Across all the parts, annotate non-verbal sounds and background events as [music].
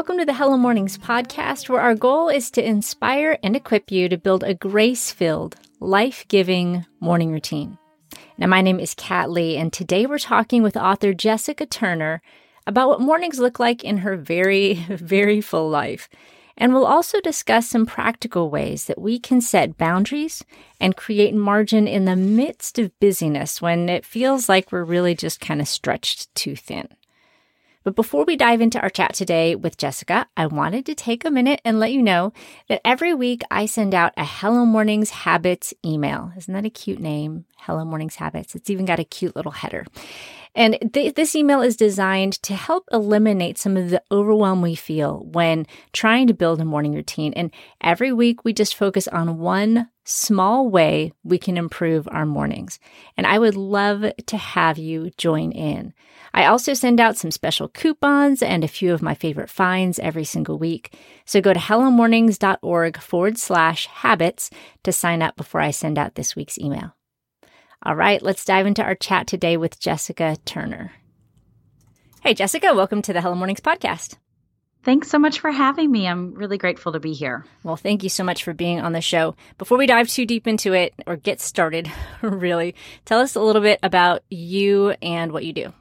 Welcome to the Hello Mornings podcast, where our goal is to inspire and equip you to build a grace filled, life giving morning routine. Now, my name is Kat Lee, and today we're talking with author Jessica Turner about what mornings look like in her very, [laughs] very full life. And we'll also discuss some practical ways that we can set boundaries and create margin in the midst of busyness when it feels like we're really just kind of stretched too thin. But before we dive into our chat today with Jessica, I wanted to take a minute and let you know that every week I send out a Hello Mornings Habits email. Isn't that a cute name? Hello Mornings Habits. It's even got a cute little header. And th- this email is designed to help eliminate some of the overwhelm we feel when trying to build a morning routine. And every week we just focus on one small way we can improve our mornings. And I would love to have you join in. I also send out some special coupons and a few of my favorite finds every single week. So go to hellomornings.org forward slash habits to sign up before I send out this week's email. All right, let's dive into our chat today with Jessica Turner. Hey, Jessica, welcome to the Hello Mornings podcast. Thanks so much for having me. I'm really grateful to be here. Well, thank you so much for being on the show. Before we dive too deep into it or get started, [laughs] really, tell us a little bit about you and what you do.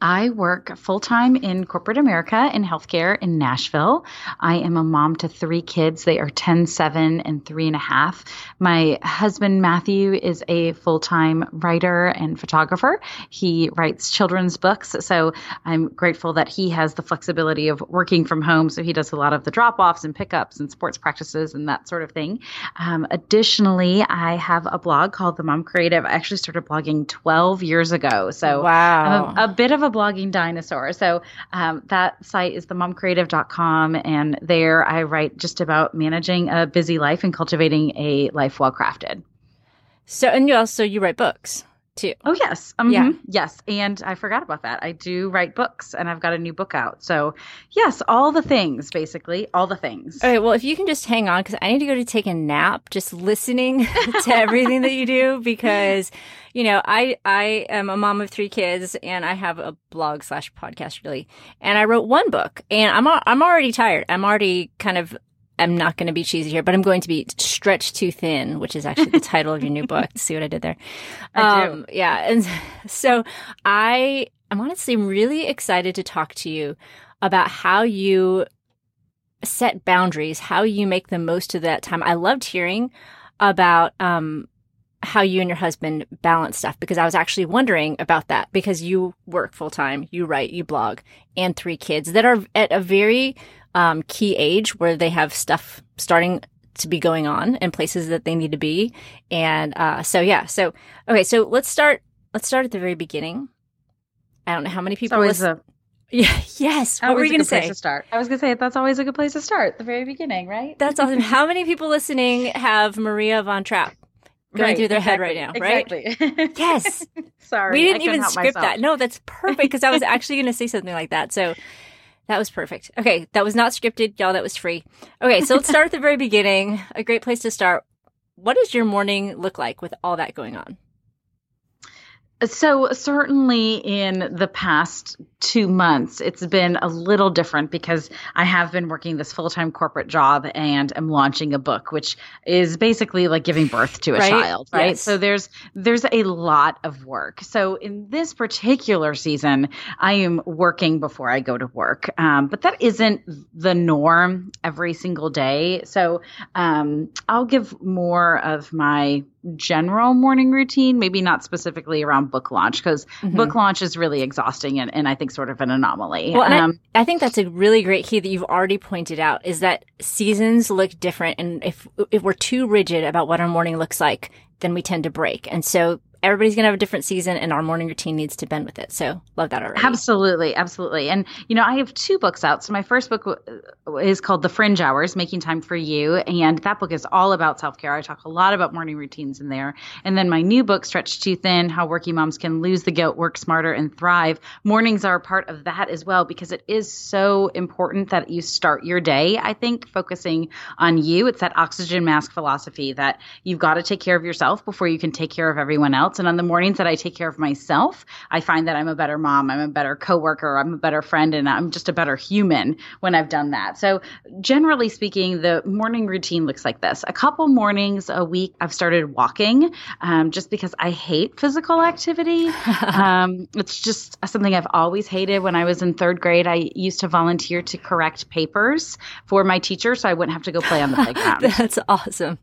I work full time in corporate America in healthcare in Nashville. I am a mom to three kids. They are 10, 7, and three and a half. My husband, Matthew, is a full time writer and photographer. He writes children's books. So I'm grateful that he has the flexibility of working from home. So he does a lot of the drop offs and pickups and sports practices and that sort of thing. Um, additionally, I have a blog called The Mom Creative. I actually started blogging 12 years ago. So wow. I'm a, a bit of a blogging dinosaur. So um, that site is themomcreative.com. And there I write just about managing a busy life and cultivating a life well crafted. So, and you also, you write books too. Oh yes, um, yeah, yes. And I forgot about that. I do write books, and I've got a new book out. So yes, all the things, basically, all the things. Okay, well, if you can just hang on, because I need to go to take a nap, just listening [laughs] to everything that you do, [laughs] because you know, I I am a mom of three kids, and I have a blog slash podcast really, and I wrote one book, and I'm I'm already tired. I'm already kind of I'm not going to be cheesy here, but I'm going to be stretched too thin, which is actually the title of your new book. [laughs] See what I did there? I um, do. Yeah. And [laughs] so I, I'm honestly really excited to talk to you about how you set boundaries, how you make the most of that time. I loved hearing about, um, how you and your husband balance stuff because I was actually wondering about that because you work full time, you write, you blog, and three kids that are at a very um, key age where they have stuff starting to be going on in places that they need to be. And uh, so, yeah. So, okay. So let's start. Let's start at the very beginning. I don't know how many people. It's always listen- a [laughs] yeah. Yes. What were you going to say? To start. I was going to say that's always a good place to start. The very beginning, right? That's awesome. how many people listening have Maria von Trapp? Going right, through their exactly, head right now, right? Exactly. [laughs] yes. Sorry. We didn't even script myself. that. No, that's perfect because I was [laughs] actually going to say something like that. So that was perfect. Okay, that was not scripted, y'all. That was free. Okay, so let's start at the very beginning. A great place to start. What does your morning look like with all that going on? So, certainly in the past two months, it's been a little different because I have been working this full time corporate job and am launching a book, which is basically like giving birth to a right? child, right? Yes. So, there's there's a lot of work. So, in this particular season, I am working before I go to work, um, but that isn't the norm every single day. So, um, I'll give more of my general morning routine, maybe not specifically around book launch, because Mhm. book launch is really exhausting and, and I think sort of an anomaly. Well, and I- um, I, think that's a really great key that you've already pointed out is that seasons look different. And if, if we're too rigid about what our morning looks like, then we tend to break. And so everybody's going to have a different season and our morning routine needs to bend with it. So love that already. Absolutely, absolutely. And you know, I have two books out. So my first book w- is called The Fringe Hours: Making Time for You, and that book is all about self-care. I talk a lot about morning routines in there. And then my new book, Stretched Too Thin: How Working Moms Can Lose the Guilt, Work Smarter, and Thrive. Mornings are a part of that as well because it is so important that you start your day. I think focusing on you. It's that oxygen mask philosophy that you've got to take care of yourself before you can take care of everyone else. Else. And on the mornings that I take care of myself, I find that I'm a better mom, I'm a better coworker, I'm a better friend, and I'm just a better human when I've done that. So, generally speaking, the morning routine looks like this. A couple mornings a week, I've started walking um, just because I hate physical activity. [laughs] um, it's just something I've always hated. When I was in third grade, I used to volunteer to correct papers for my teacher so I wouldn't have to go play on the [laughs] playground. That's awesome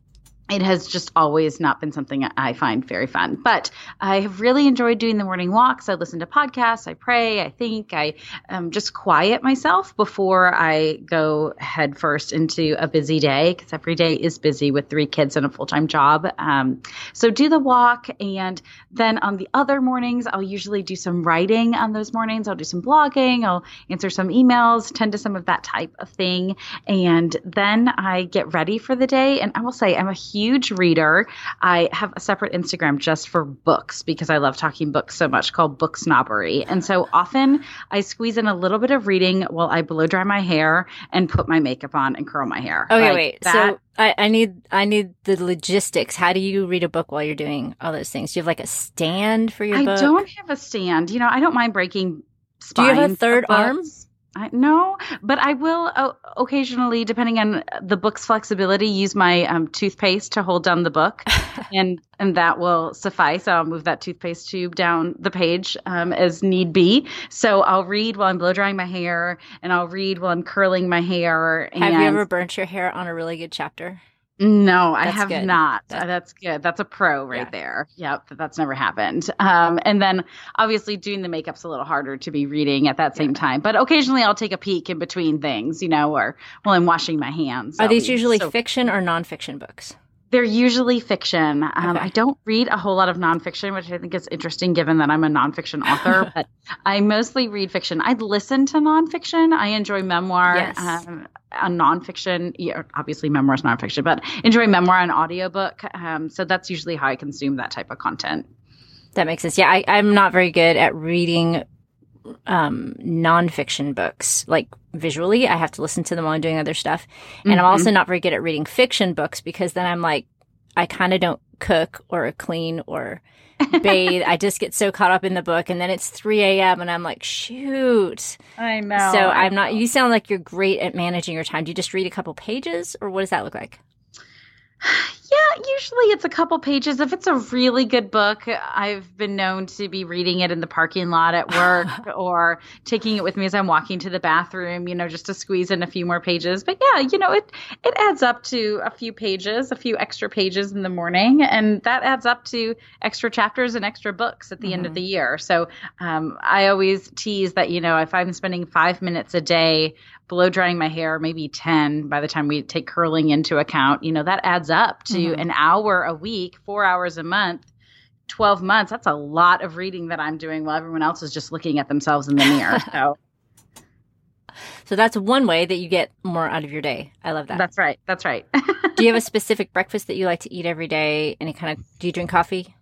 it has just always not been something I find very fun. But I have really enjoyed doing the morning walks. I listen to podcasts, I pray, I think, I um, just quiet myself before I go headfirst into a busy day because every day is busy with three kids and a full time job. Um, so do the walk. And then on the other mornings, I'll usually do some writing on those mornings. I'll do some blogging, I'll answer some emails, tend to some of that type of thing. And then I get ready for the day. And I will say, I'm a huge reader. I have a separate Instagram just for books because I love talking books so much called Book Snobbery. And so often I squeeze in a little bit of reading while I blow dry my hair and put my makeup on and curl my hair. Okay, like wait. That, so I, I need I need the logistics. How do you read a book while you're doing all those things? Do you have like a stand for your I book? I don't have a stand. You know, I don't mind breaking Do you have a third arm? I, no, but I will uh, occasionally, depending on the book's flexibility, use my um, toothpaste to hold down the book, [laughs] and and that will suffice. I'll move that toothpaste tube down the page um, as need be. So I'll read while I'm blow drying my hair, and I'll read while I'm curling my hair. Have you ever burnt your hair on a really good chapter? No, I have good. not. That's, that's good. That's a pro right yeah. there. Yep, that's never happened. Um, and then obviously doing the makeup's a little harder to be reading at that same yeah. time. But occasionally I'll take a peek in between things, you know, or while I'm washing my hands. Are I'll these usually so- fiction or nonfiction books? They're usually fiction. Um, okay. I don't read a whole lot of nonfiction, which I think is interesting given that I'm a nonfiction author, [laughs] but I mostly read fiction. I listen to nonfiction. I enjoy memoir. Yes. Um, a nonfiction, yeah, obviously memoir is nonfiction, but enjoy memoir and audiobook. Um, so that's usually how I consume that type of content. That makes sense. Yeah, I, I'm not very good at reading um, nonfiction books, like visually. I have to listen to them while I'm doing other stuff. And mm-hmm. I'm also not very good at reading fiction books because then I'm like, I kind of don't cook or clean or [laughs] bathe. I just get so caught up in the book. And then it's 3 a.m. and I'm like, shoot. I know. So I'm not, you sound like you're great at managing your time. Do you just read a couple pages or what does that look like? [sighs] [sighs] [sighs] Yeah, usually it's a couple pages. If it's a really good book, I've been known to be reading it in the parking lot at work [laughs] or taking it with me as I'm walking to the bathroom, you know, just to squeeze in a few more pages. But yeah, you know, it it adds up to a few pages, a few extra pages in the morning, and that adds up to extra chapters and extra books at the mm-hmm. end of mm-hmm. the year. So um, I always tease that, you know, if I'm spending five minutes a day blow drying my hair, maybe 10 by the time we take curling into account, you know, that adds up to mm-hmm. an hour a week, four hours a month. 12 months that's a lot of reading that i'm doing while everyone else is just looking at themselves in the mirror [laughs] so so that's one way that you get more out of your day. I love that. That's right. That's right. do you have a [laughs] specific breakfast that you like to eat every day? Any kind of do you drink coffee?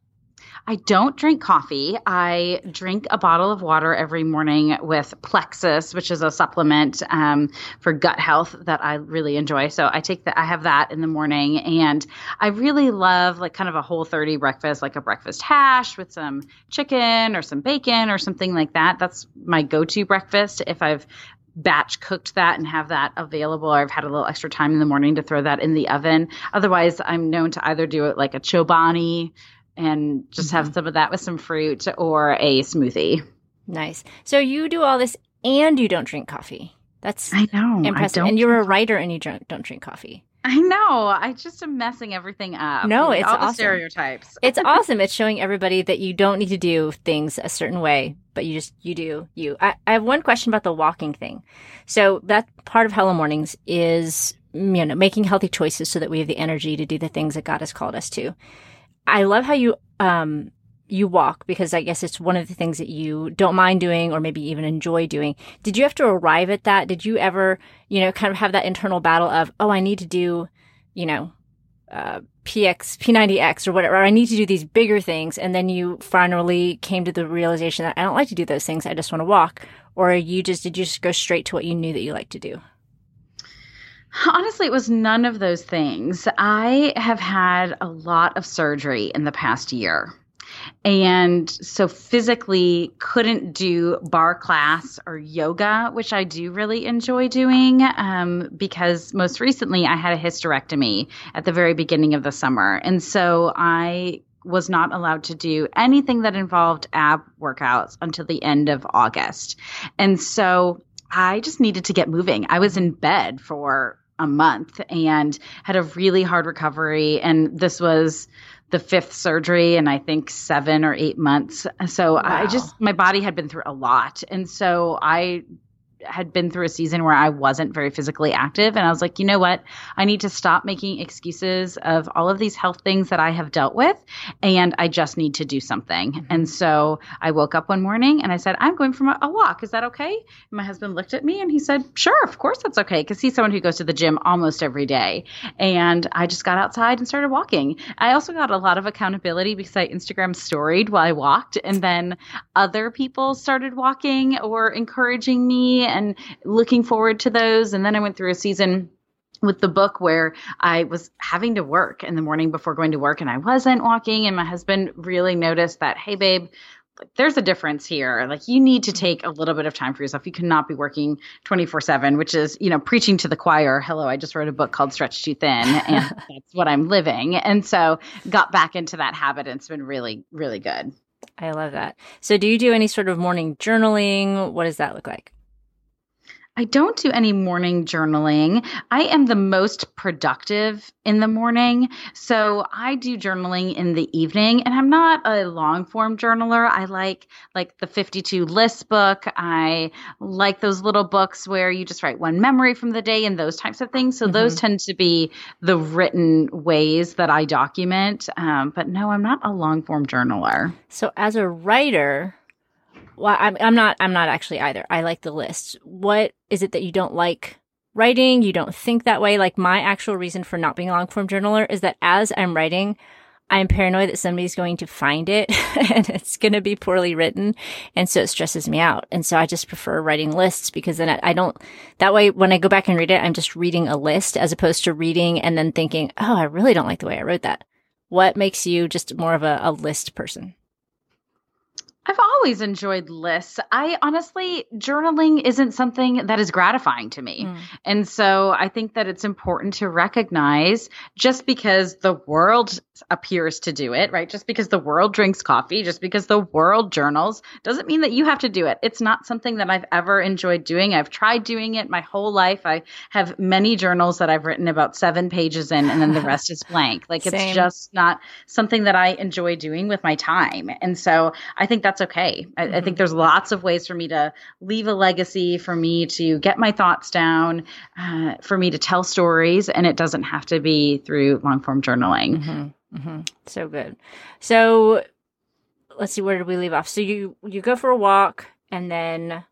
I don't drink coffee. I drink a bottle of water every morning with Plexus, which is a supplement um, for gut health that I really enjoy. So I take that. I have that in the morning, and I really love like kind of a whole 30 breakfast, like a breakfast hash with some chicken or some bacon or something like that. That's my go-to breakfast if I've batch cooked that and have that available or I've had a little extra time in the morning to throw that in the oven. Otherwise, I'm known to either do it like a chobani and just mm-hmm. have some of that with some fruit or a smoothie. Nice. So you do all this and you don't drink coffee. That's I know impressive. I and you're a writer and you don't, don't drink coffee. I know. I just am messing everything up. No, it's all awesome. stereotypes. [laughs] it's awesome. It's showing everybody that you don't need to do things a certain way, but you just you do you. I, I have one question about the walking thing. So that part of Hello Mornings is you know making healthy choices so that we have the energy to do the things that God has called us to. I love how you um you walk because I guess it's one of the things that you don't mind doing or maybe even enjoy doing. Did you have to arrive at that? Did you ever, you know, kind of have that internal battle of, oh, I need to do, you know, uh, PX, P90X or whatever. I need to do these bigger things. And then you finally came to the realization that I don't like to do those things. I just want to walk. Or you just, did you just go straight to what you knew that you like to do? Honestly, it was none of those things. I have had a lot of surgery in the past year. and so physically couldn't do barre class or yoga, which I do really enjoy doing um, because most recently I had a hysterectomy at the very beginning of the summer. And so I was not allowed to do anything that involved ab workouts until the end of August. And so I just needed to get moving. I was in bed for a month and had a really hard recovery. And this was the fifth surgery in I think seven or eight months. So wow. I just, my body had been through a lot. And so I had been through a season where I wasn't very physically active. And I was like, you know what? I need to stop making excuses of all of these health things that I have dealt with. And I just need to do something. Mm-hmm. And so I woke up one morning and I said, I'm going for a walk. Is that okay? And my husband looked at me and he said, sure, of course that's okay. Cause he's someone who goes to the gym almost every day. And I just got outside and started walking. I also got a lot of accountability because I Instagram storied while I walked. And then other people started walking or encouraging me and looking forward to those. And then I went through a season with the book where I was having to work in the morning before going to work and I wasn't walking. And my husband really noticed that, hey, babe, there's a difference here. Like you need to take a little bit of time for yourself. You cannot be working 24 seven, which is, you know, preaching to the choir. Hello. I just wrote a book called Stretched Too Thin [laughs] and that's what I'm living. And so got back into that habit and it's been really, really good. I love that. So do you do any sort of morning journaling? What does that look like? I don't do any morning journaling. I am the most productive in the morning. So I do journaling in the evening and I'm not a long form journaler. I like like the 52 list book. I like those little books where you just write one memory from the day and those types of things. So mm-hmm. those tend to be the written ways that I document. Um, but no, I'm not a long form journaler. So as a writer, well, I'm, I'm not, I'm not actually either. I like the list. What is it that you don't like writing? You don't think that way? Like my actual reason for not being a long form journaler is that as I'm writing, I'm paranoid that somebody's going to find it [laughs] and it's going to be poorly written. And so it stresses me out. And so I just prefer writing lists because then I, don't, that way when I go back and read it, I'm just reading a list as opposed to reading and then thinking, oh, I really don't like the way I wrote that. What makes you just more of a, a list person? I've always enjoyed lists. I honestly, journaling isn't something that is gratifying to me. Mm. And so I think that it's important to recognize just because the world appears to do it, right? Just because the world drinks coffee, just because the world journals, doesn't mean that you have to do it. It's not something that I've ever enjoyed doing. I've tried doing it my whole life. I have many journals that I've written about seven pages in, and then the rest is blank. [laughs] Like it's just not something that I enjoy doing with my time. And so I think that's that's okay. I, mm-hmm. I, think mm-hmm. there's lots of ways for me to leave a legacy, for me to get my thoughts down, uh, for me to tell stories, and it doesn't have to be through long form journaling. Mm-hmm. Mm-hmm. So good. So let's see, where did we leave off? So you you go for a walk, and then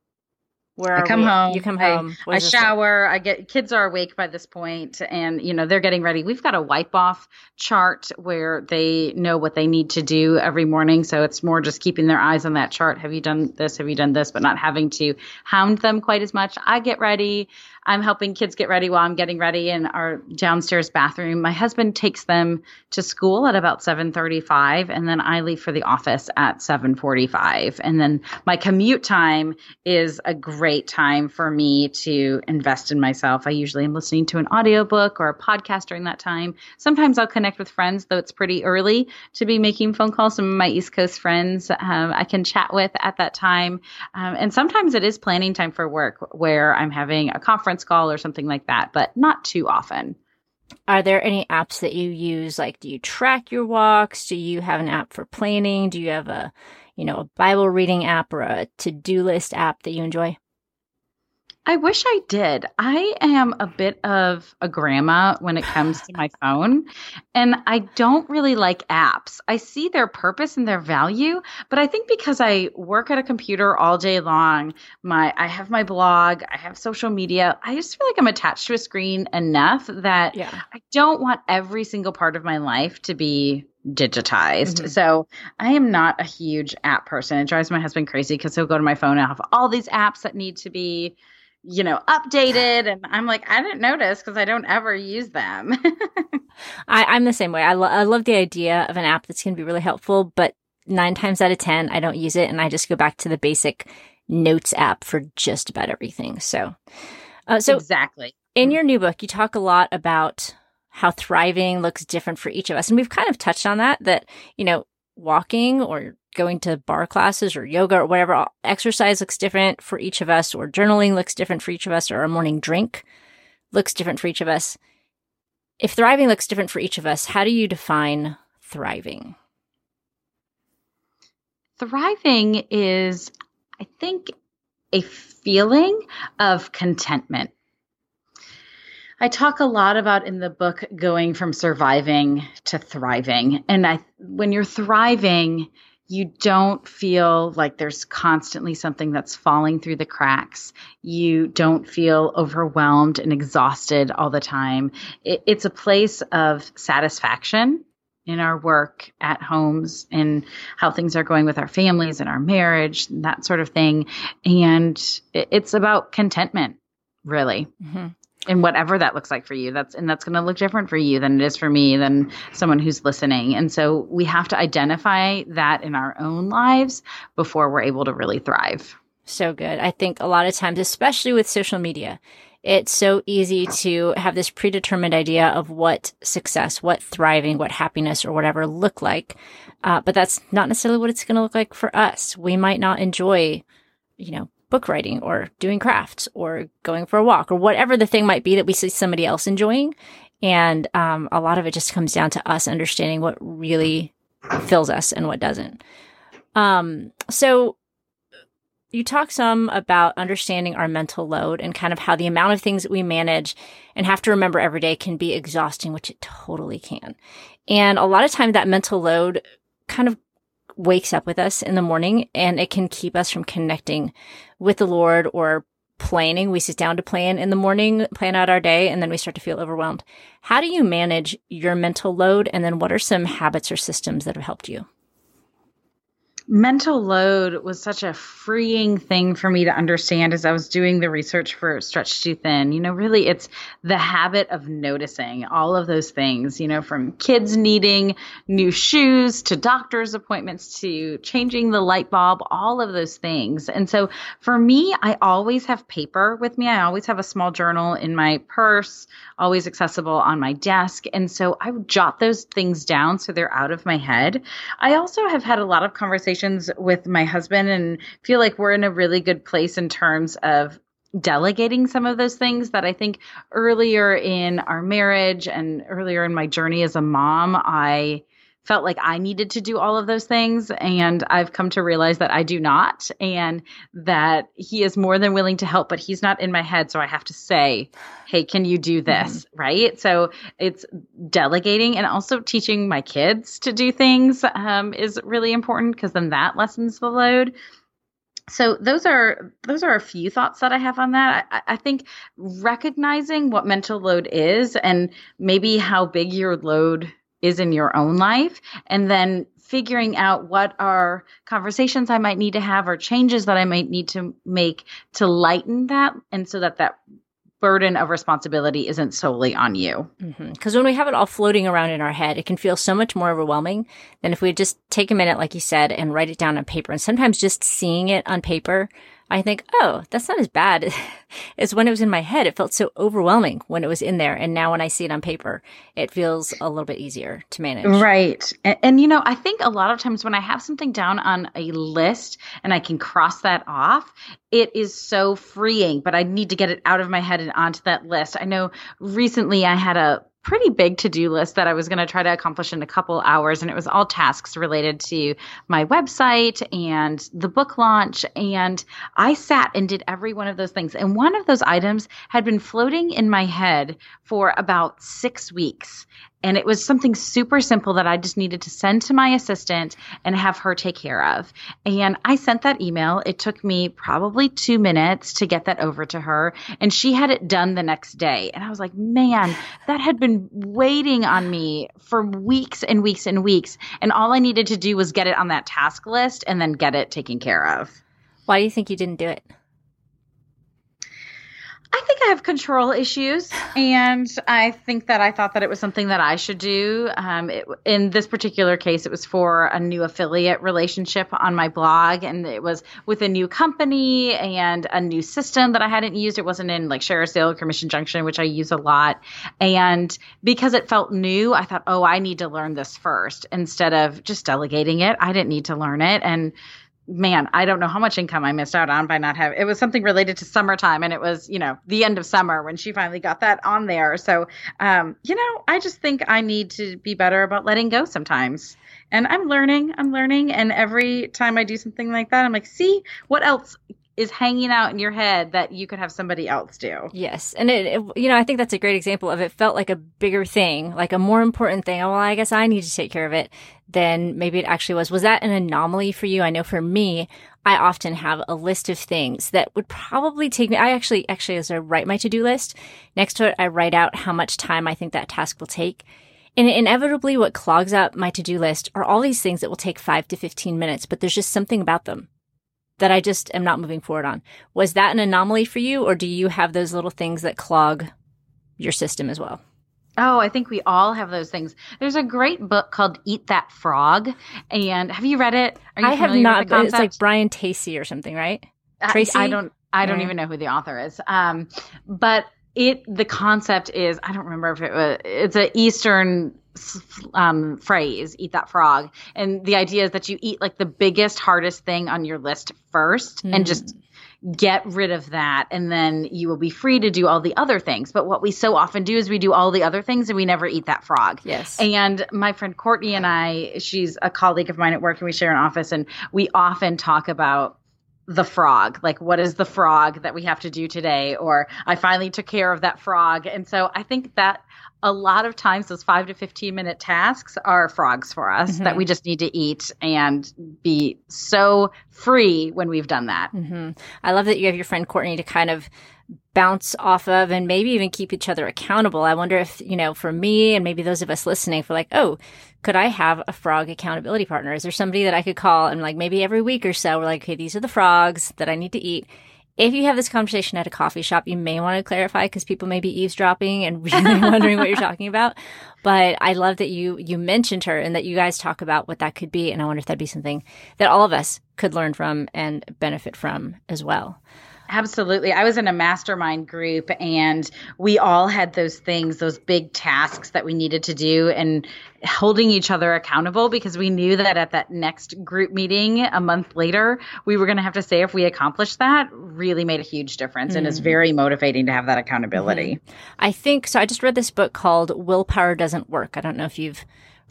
where I come we? home. You come home. I, I shower. Like? I get kids are awake by this point, and you know they're getting ready. We've got a wipe off chart where they know what they need to do every morning. So it's more just keeping their eyes on that chart. Have you done this? Have you done this? But not having to hound them quite as much. I get ready. I'm helping kids get ready while I'm getting ready in our downstairs bathroom. My husband takes them to school at about 7:35 and then I leave for the office at 7:45. And then my commute time is a great time for me to invest in myself. I usually am listening to an audiobook or a podcast during that time. Sometimes I'll connect with friends, though it's pretty early to be making phone calls. Some of my East Coast friends um, I can chat with at that time. Um, and sometimes it is planning time for work where I'm having a conference conference call or something like that, but not too often. Are there any apps that you use? Like, do you track your walks? Do you have an app for planning? Do you have a, you know, a Bible reading app or a to do list app that you enjoy? I wish I did. I am a bit of a grandma when it comes to my [laughs] phone, and I don't really like apps. I see their purpose and their value, but I think because I work at a computer all day long, my I have my blog, I have social media, I just feel like I'm attached to a screen enough that yeah. I don't want every single part of my life to be digitized. Mm-hmm. So I am not a huge app person. It drives my husband crazy because he'll go to my phone and have all these apps that need to be you know, updated. And I'm like, I didn't notice because I don't ever use them. [laughs] I, am the same way. I, lo- I love the idea of an app that's going to be really helpful, but nine times out of 10, I don't use it and I just go back to the basic notes app for just about everything. So, uh, so exactly in your new book, you talk a lot about how thriving looks different for each of us. And we've kind of touched on that, that, you know, walking or going to barre classes or yoga or whatever, exercise looks different for each of us, or journaling looks different for each of us, or a morning drink looks different for each of us. If thriving looks different for each of us, how do you define thriving? Thriving is, I think, a feeling of contentment. I talk a lot about in the book going from surviving to thriving. And I when you're thriving, you don't feel like there's constantly something that's falling through the cracks. You don't feel overwhelmed and exhausted all the time. It, it's a place of satisfaction in our work at homes and how things are going with our families and our marriage and that sort of thing. And it, it's about contentment, really. Mm-hmm and whatever that looks like for you that's and that's going to look different for you than it is for me than someone who's listening. And so we have to identify that in our own lives before we're able to really thrive. So good. I think a lot of times especially with social media it's so easy to have this predetermined idea of what success what thriving what happiness or whatever look like uh, but that's not necessarily what it's going to look like for us. We might not enjoy you know book writing or doing crafts or going for a walk or whatever the thing might be that we see somebody else enjoying. And um, a lot of it just comes down to us understanding what really fills us and what doesn't. Um, so you talk some about understanding our mental load and kind of how the amount of things that we manage and have to remember every day can be exhausting, which it totally can. And a lot of time that mental load kind of wakes up with us in the morning and it can keep us from connecting with the Lord or planning. We sit down to plan in the morning, plan out our day, and then we start to feel overwhelmed. How do you manage your mental load? And then what are some habits or systems that have helped you? Mental load was such a freeing thing for me to understand as I was doing the research for Stretched Too Thin. You know, really, it's the habit of noticing all of those things, you know, from kids needing new shoes to doctor's appointments to changing the light bulb, all of those things. And so for me, I always have paper with me. I always have a small journal in my purse, always accessible on my desk. And so I jot those things down so they're out of my head. I also have had a lot of conversations conversations with my husband and feel like we're in a really good place in terms of delegating some of those things that I think earlier in our marriage and earlier in my journey as a mom, I felt like I needed to do all of those things. And I've come to realize that I do not, and that he is more than willing to help, but he's not in my head. So I have to say, hey, can you do this? Mm-hmm. Right. So it's delegating and also teaching my kids to do things um, is really important because then that lessens the load so those are those are a few thoughts that I have on that. I, I, think recognizing what mental load is and maybe how big your load is in your own life and then figuring out what are conversations I might need to have or changes that I might need to make to lighten that and so that that burden of responsibility isn't solely on you. Because mm-hmm. when we have it all floating around in our head, it can feel so much more overwhelming than if we just take a minute, like you said, and write it down on paper. And sometimes just seeing it on paper I think, oh, that's not as bad [laughs] as when it was in my head. It felt so overwhelming when it was in there. And now when I see it on paper, it feels a little bit easier to manage. Right. And, and, you know, I think a lot of times when I have something down on a list and I can cross that off, it is so freeing, but I need to get it out of my head and onto that list. I know recently I had a pretty big to-do list that I was going to try to accomplish in a couple hours and it was all tasks related to my website and the book launch and I sat and did every one of those things. And one of those items had been floating in my head for about 6 weeks and it was something super simple that I just needed to send to my assistant and have her take care of. And I sent that email. It took me probably two minutes to get that over to her. And she had it done the next day. And I was like, man, that had been waiting on me for weeks and weeks and weeks. And all I needed to do was get it on that task list and then get it taken care of. Why do you think you didn't do it? I think I have control issues, and I think that I thought that it was something that I should do. Um, it, in this particular case, it was for a new affiliate relationship on my blog, and it was with a new company and a new system that I hadn't used. It wasn't in like ShareASale or Commission Junction, which I use a lot, and because it felt new, I thought, oh, I need to learn this first instead of just delegating it. I didn't need to learn it, and man, I don't know how much income I missed out on by not having it was something related to summertime and it was, you know, the end of summer when she finally got that on there. So um, you know, I just think I need to be better about letting go sometimes. And I'm learning, I'm learning. And every time I do something like that, I'm like, see, what else is hanging out in your head that you could have somebody else do. Yes. And it, it, you know, I think that's a great example of it felt like a bigger thing, like a more important thing. Well, I guess I need to take care of it than maybe it actually was. Was that an anomaly for you? I know for me, I often have a list of things that would probably take me. I actually, actually, as I write my to-do list, next to it, I write out how much time I think that task will take. And inevitably, what clogs up my to-do list are all these things that will take five to 15 minutes, but there's just something about them that I just am not moving forward on. Was that an anomaly for you, or do you have those little things that clog your system as well? Oh, I think we all have those things. There's a great book called Eat That Frog, and have you read it? You I have not. It's like Brian Tracy or something, right? Tracy. I, I don't. I don't even know who the author is. Um, but it the concept is I don't remember if it was. It's an Eastern um, phrase, eat that frog. And the idea is that you eat like the biggest, hardest thing on your list first mm. and just get rid of that. And then you will be free to do all the other things. But what we so often do is we do all the other things and we never eat that frog. Yes. And my friend Courtney and I, she's a colleague of mine at work and we share an office and we often talk about the frog like what is the frog that we have to do today or i finally took care of that frog and so i think that a lot of times those five to 15 minute tasks are frogs for us mm-hmm. that we just need to eat and be so free when we've done that. Mm-hmm. I love that you have your friend Courtney to kind of bounce off of and maybe even keep each other accountable. I wonder if, you know, for me and maybe those of us listening for like, oh, could I have a frog accountability partner? Is there somebody that I could call and like maybe every week or so we're like, okay, these are the frogs that I need to eat if you have this conversation at a coffee shop, you may want to clarify because people may be eavesdropping and [laughs] really wondering what you're talking about. But I love that you you mentioned her and that you guys talk about what that could be, and I wonder if that'd be something that all of us could learn from and benefit from as well. Absolutely. I was in a mastermind group and we all had those things, those big tasks that we needed to do and holding each other accountable because we knew that at that next group meeting a month later, we were going to have to say if we accomplished that really made a huge difference mm. and is very motivating to have that accountability. Mm-hmm. I think so. I just read this book called Willpower Doesn't Work. I don't know if you've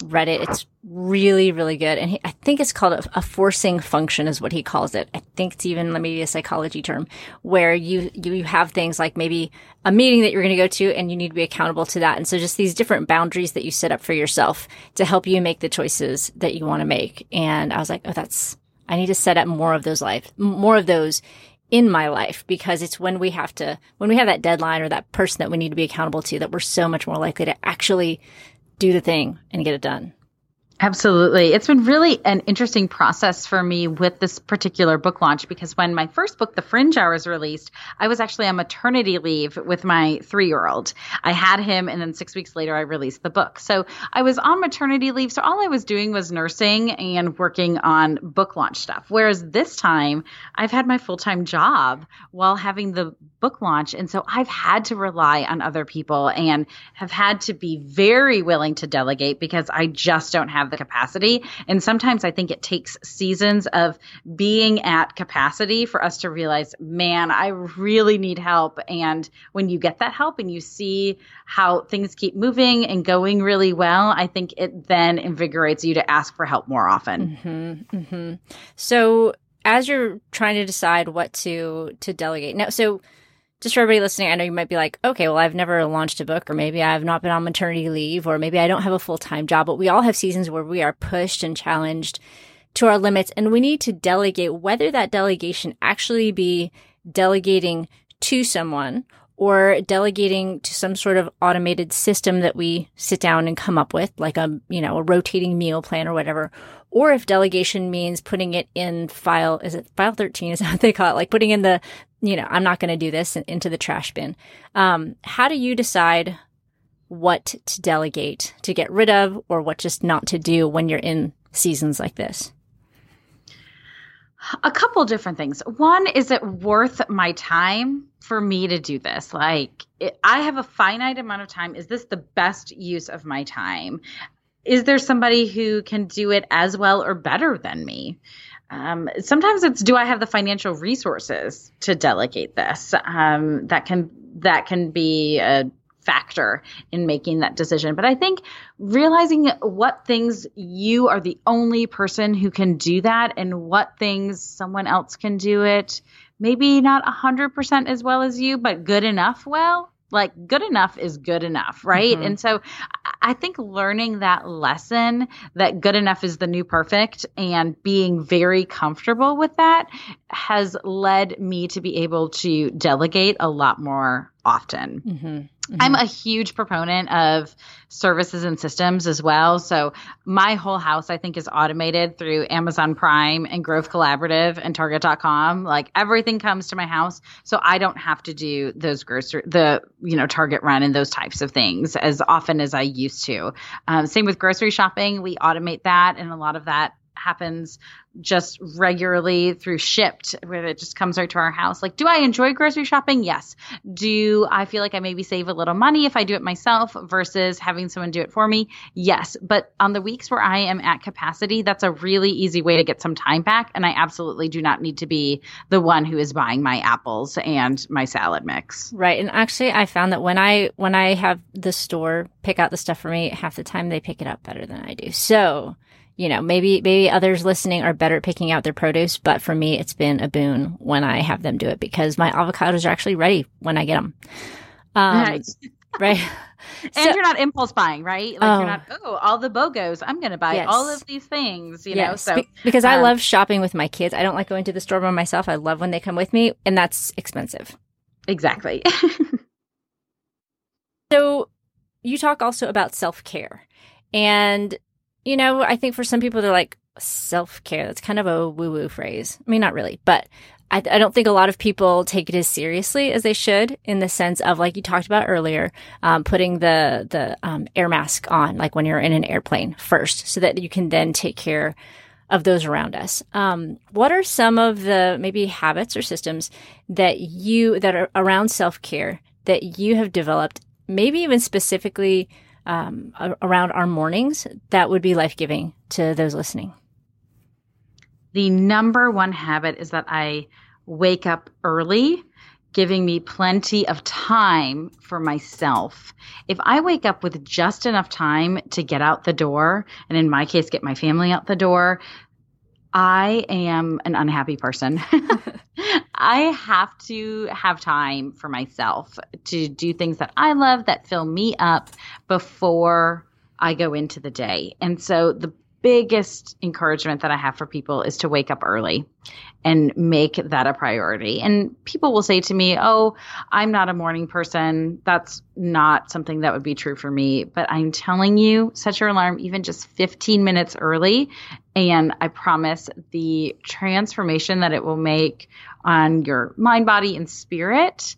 read it. It's really, really good. And he, I think it's called a, a, forcing function is what he calls it. I think it's even maybe a psychology term where you, you have things like maybe a meeting that you're going to go to and you need to be accountable to that. And so just these different boundaries that you set up for yourself to help you make the choices that you want to make. And I was like, oh, that's, I need to set up more of those life, more of those in my life because it's when we have to, when we have that deadline or that person that we need to be accountable to that we're so much more likely to actually do the thing and get it done. Absolutely. It's been really an interesting process for me with this particular book launch because when my first book, The Fringe Hour, was released, I was actually on maternity leave with my three year old. I had him, and then six weeks later, I released the book. So I was on maternity leave. So all I was doing was nursing and working on book launch stuff. Whereas this time, I've had my full time job while having the book launch. And so I've had to rely on other people and have had to be very willing to delegate because I just don't have the capacity. And sometimes I think it takes seasons of being at capacity for us to realize, man, I really need help. And when you get that help and you see how things keep moving and going really well, I think it then invigorates you to ask for help more often. Mm-hmm, mm-hmm. So, as you're trying to decide what to to delegate now, so just for everybody listening, I know you might be like, okay, well, I've never launched a book, or maybe I've not been on maternity leave, or maybe I don't have a full time job, but we all have seasons where we are pushed and challenged to our limits, and we need to delegate, whether that delegation actually be delegating to someone or delegating to some sort of automated system that we sit down and come up with, like a, you know, a rotating meal plan or whatever. Or if delegation means putting it in file, is it file 13? [laughs] Is what they call it? Like putting in the, you know, I'm not going to do this into the trash bin. Um, how do you decide what to delegate to get rid of or what just not to do when you're in seasons like this? A couple different things. One, is it worth my time for me to do this? Like, it, I have a finite amount of time. Is this the best use of my time? Is there somebody who can do it as well or better than me? Um, sometimes it's do I have the financial resources to delegate this? Um, that can that can be a factor in making that decision. But I think realizing what things you are the only person who can do that and what things someone else can do it, maybe not a 100% as well as you, but good enough well. Like good enough is good enough, right? Mm-hmm. And so I think learning that lesson that good enough is the new perfect and being very comfortable with that has led me to be able to delegate a lot more often. Mm-hmm. Mm-hmm. I'm a huge proponent of services and systems as well. So my whole house, I think, is automated through Amazon Prime and Grove Collaborative and Target.com. Like everything comes to my house, so I don't have to do those grocery, the you know Target run and those types of things as often as I used to. Um, same with grocery shopping, we automate that, and a lot of that happens just regularly through Shipt where it just comes right to our house. Like do i enjoy grocery shopping? Yes. Do i feel like i maybe save a little money if i do it myself versus having someone do it for me? Yes. But on the weeks where i am at capacity that's a really easy way to get some time back and i absolutely do not need to be the one who is buying my apples and my salad mix. Right. And actually i found that when i when i have the store pick out the stuff for me half the time they pick it up better than i do. So you know, maybe maybe others listening are better at picking out their produce, but for me, it's been a boon when I have them do it because my avocados are actually ready when I get them. Um, [laughs] right. right. [laughs] and so, you're not impulse buying, right? Like oh, you're not, oh, all the BOGOs, I'm going to buy yes. all of these things, you yes. know? So, Be- because um, I love shopping with my kids. I don't like going to the store by myself. I love when they come with me, and that's expensive. Exactly. [laughs] so, you talk also about self care. And you know, I think for some people, they're like, self care. That's kind of a woo woo phrase. I mean, not really, but I, I, don't think a lot of people take it as seriously as they should in the sense of, like you talked about earlier, um, putting the, the um, air mask on, like when you're in an airplane first, so that you can then take care of those around us. Um, what are some of the maybe habits or systems that you, that are around self care that you have developed, maybe even specifically um, around our mornings that would be life giving to those listening? The number one habit is that I wake up early, giving me plenty of time for myself. If I wake up with just enough time to get out the door, and in my case, get my family out the door, I am an unhappy person. [laughs] I have to have time for myself to do things that I love that fill me up before I go into the day. And so the biggest encouragement that I have for people is to wake up early and make that a priority. And people will say to me, Oh, I'm not a morning person. That's not something that would be true for me. But I'm telling you, set your alarm even just 15 minutes early. And I promise the transformation that it will make on your mind, body, and spirit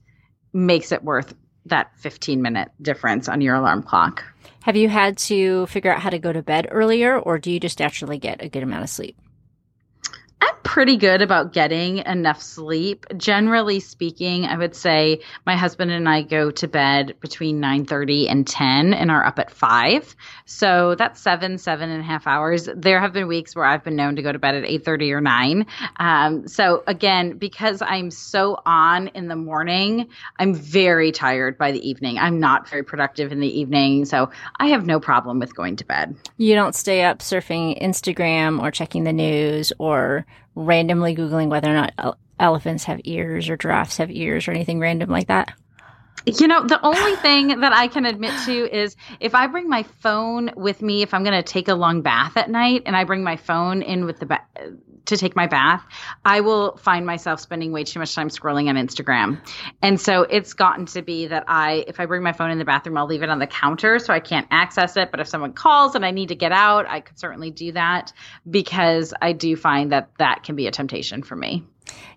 makes it worth that 15 minute difference on your alarm clock. Have you had to figure out how to go to bed earlier, or do you just naturally get a good amount of sleep? I'm pretty good about getting enough sleep. Generally speaking, I would say my husband and I go to bed between 9:30 and 10 and are up at 5. So that's seven, seven and a half hours. There have been weeks where I've been known to go to bed at 8:30 or 9. Um, so again, because I'm so on in the morning, I'm very tired by the evening. I'm not very productive in the evening, so I have no problem with going to bed. You don't stay up surfing Instagram or checking the news or randomly Googling whether or not elephants have ears or giraffes have ears or anything random like that? You know, the only thing that I can admit to is if I bring my phone with me, if I'm going to take a long bath at night and I bring my phone in with the ba- to take my bath, I will find myself spending way too much time scrolling on Instagram. And so it's gotten to be that I, if I bring my phone in the bathroom, I'll leave it on the counter so I can't access it. But if someone calls and I need to get out, I could certainly do that because I do find that that can be a temptation for me.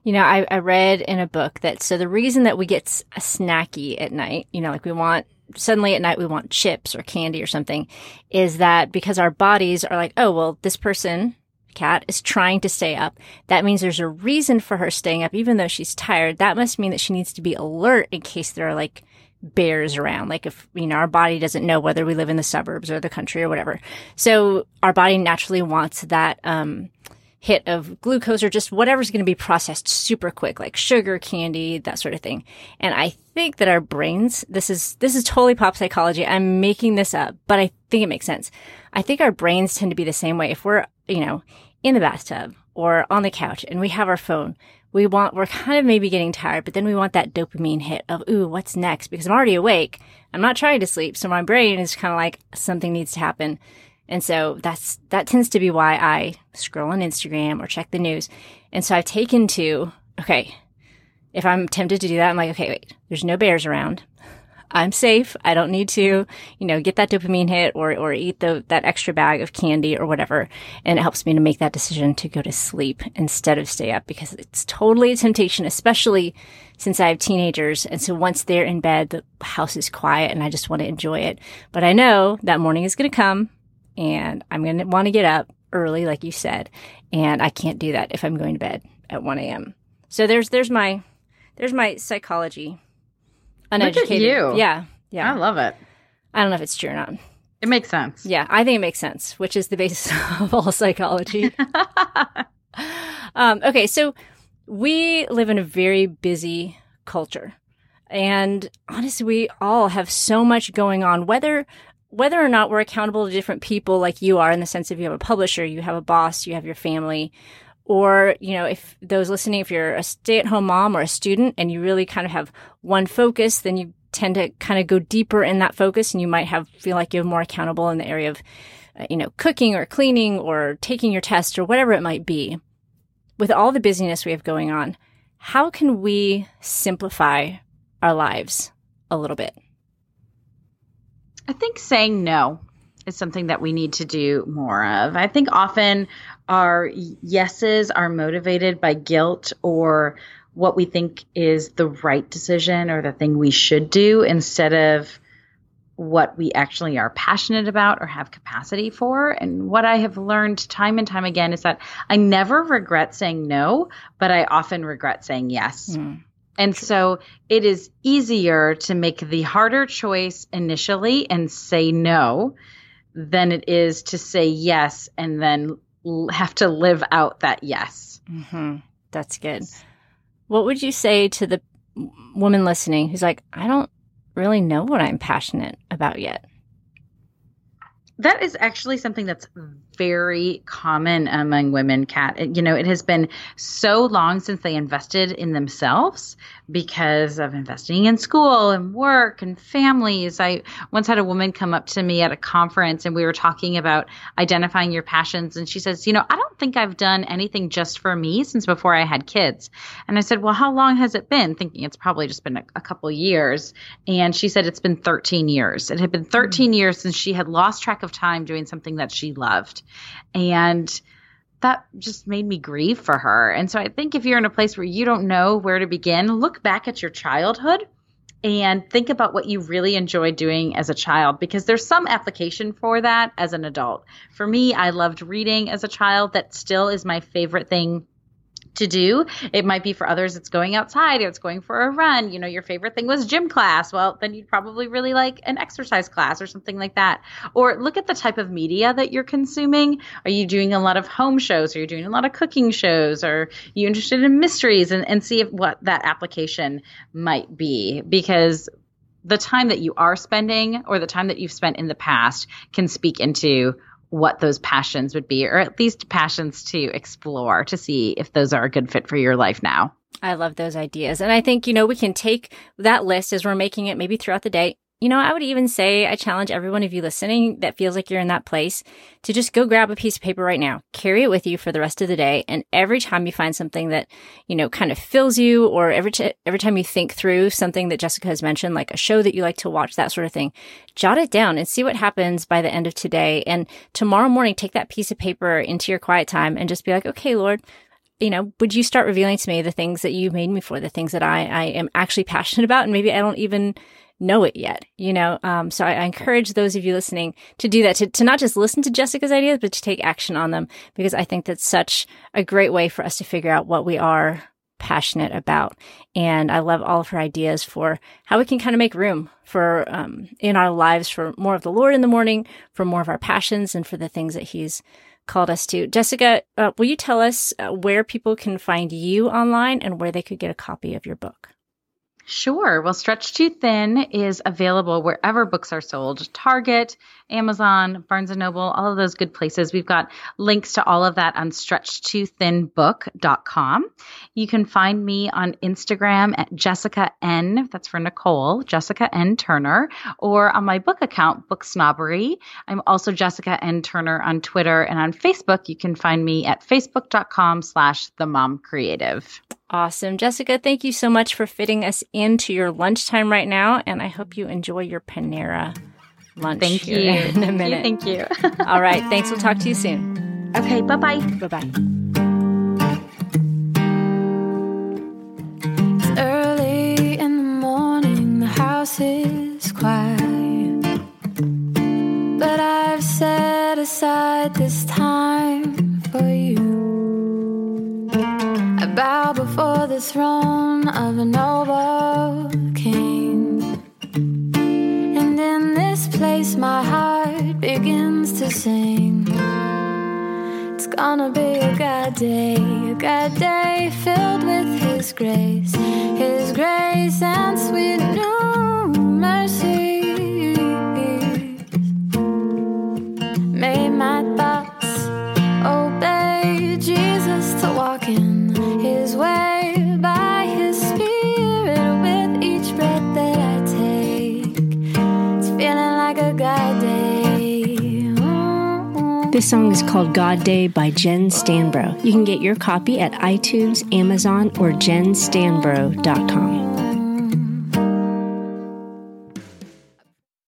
You know, I, I read in a book that so the reason that we get snacky at night, you know, like we want suddenly at night we want chips or candy or something, is that because our bodies are like, oh, well, this person Kat is trying to stay up. That means there's a reason for her staying up, even though she's tired. That must mean that she needs to be alert in case there are like bears around. Like if, you know, our body doesn't know whether we live in the suburbs or the country or whatever. So our body naturally wants that, um, hit of glucose or just whatever's going to be processed super quick, like sugar, candy, that sort of thing. And I think that our brains, this is, this is totally pop psychology. I'm making this up, but I think it makes sense. I think our brains tend to be the same way. If we're, you know, in the bathtub or on the couch and we have our phone, we want, we're kind of maybe getting tired, but then we want that dopamine hit of, ooh, what's next? Because I'm already awake. I'm not trying to sleep. So my brain is kind of like something needs to happen. And so that's, that tends to be why I scroll on Instagram or check the news. And so I've taken to, okay, if I'm tempted to do that, I'm like, okay, wait, there's no bears around. I'm safe. I don't need to, you know, get that dopamine hit or, or eat the, that extra bag of candy or whatever. And it helps me to make that decision to go to sleep instead of stay up because it's totally a temptation, especially since I have teenagers. And so once they're in bed, the house is quiet and I just want to enjoy it. But I know that morning is going to come and I'm going to want to get up early, like you said, and I can't do that if I'm going to bed at 1 a.m. So there's there's my there's my psychology. Uneducated. you. Yeah, yeah. I love it. I don't know if it's true or not. It makes sense. Yeah, I think it makes sense, which is the basis [laughs] of all psychology. [laughs] um, okay, so we live in a very busy culture. And honestly, we all have so much going on, whether whether or not we're accountable to different people like you are in the sense of you have a publisher, you have a boss, you have your family, or, you know, if those listening, if you're a stay at home mom or a student and you really kind of have one focus, then you tend to kind of go deeper in that focus and you might have, feel like you're more accountable in the area of, uh, you know, cooking or cleaning or taking your test or whatever it might be. With all the busyness we have going on, how can we simplify our lives a little bit? I think saying no is something that we need to do more of. I think often our yeses are motivated by guilt or what we think is the right decision or the thing we should do instead of what we actually are passionate about or have capacity for. And what I have learned time and time again is that I never regret saying no, but I often regret saying yes. Mm. And so it is easier to make the harder choice initially and say no than it is to say yes and then have to live out that yes. Mm-hmm. That's good. What would you say to the woman listening who's like, I don't really know what I'm passionate about yet? That is actually something that's very common among women, Kat. You know, it has been so long since they invested in themselves because of investing in school and work and families. I once had a woman come up to me at a conference and we were talking about identifying your passions. And she says, You know, I don't think I've done anything just for me since before I had kids. And I said, Well, how long has it been? Thinking it's probably just been a, a couple years. And she said, It's been 13 years. It had been 13 mm-hmm. years since she had lost track of time doing something that she loved. And that just made me grieve for her. And so I think if you're in a place where you don't know where to begin, look back at your childhood and think about what you really enjoyed doing as a child because there's some application for that as an adult. For me, I loved reading as a child. That still is my favorite thing to do. It might be for others, it's going outside, it's going for a run. You know, your favorite thing was gym class. Well, then you'd probably really like an exercise class or something like that. Or look at the type of media that you're consuming. Are you doing a lot of home shows? Are you doing a lot of cooking shows? Are you interested in mysteries? And, and see if, what that application might be. Because the time that you are spending or the time that you've spent in the past can speak into what those passions would be, or at least passions to explore to see if those are a good fit for your life now. I love those ideas. And I think, you know, we can take that list as we're making it maybe throughout the day. You know, I would even say I challenge every one of you listening that feels like you're in that place to just go grab a piece of paper right now, carry it with you for the rest of the day. And every time you find something that, you know, kind of fills you or every, t- every time you think through something that Jessica has mentioned, like a show that you like to watch, that sort of thing, jot it down and see what happens by the end of today. And tomorrow morning, take that piece of paper into your quiet time and just be like, okay, Lord, you know, would you start revealing to me the things that you made me for, the things that I, I am actually [laughs] passionate about? And maybe I don't even know it yet, you know? Um, so I, I, encourage those of you listening to do that, to, to not just listen to Jessica's ideas, but to take action on them, because I think that's such a great way for us to figure out what we are passionate about. And I love all of her ideas for how we can kind of make room for, um, in our lives for more of the Lord in the morning, for more of our passions and for the things that he's called us to. Jessica, uh, will you tell us uh, where people can find you online and where they could get a copy of your book? Sure. Well, Stretched Too Thin is available wherever books are sold Target, Amazon, Barnes and Noble, all of those good places. We've got links to all of that on stretchedtoothinbook.com. You can find me on Instagram at Jessica N, that's for Nicole, Jessica N Turner, or on my book account, Book Snobbery. I'm also Jessica N Turner on Twitter and on Facebook. You can find me at facebook.com slash the mom creative. Awesome. Jessica, thank you so much for fitting us into your lunchtime right now. And I hope you enjoy your Panera lunch. Thank you. [laughs] In a minute. Thank you. [laughs] All right. Thanks. We'll talk to you soon. Okay. Bye bye. Bye bye. It's early in the morning. The house is quiet. But I've set aside this time for you I bow before the throne of a noble gonna be a God day, a God day filled with His grace, His grace and sweet This song is called God Day by Jen Stanbro. You can get your copy at iTunes, Amazon, or jenstanbro.com.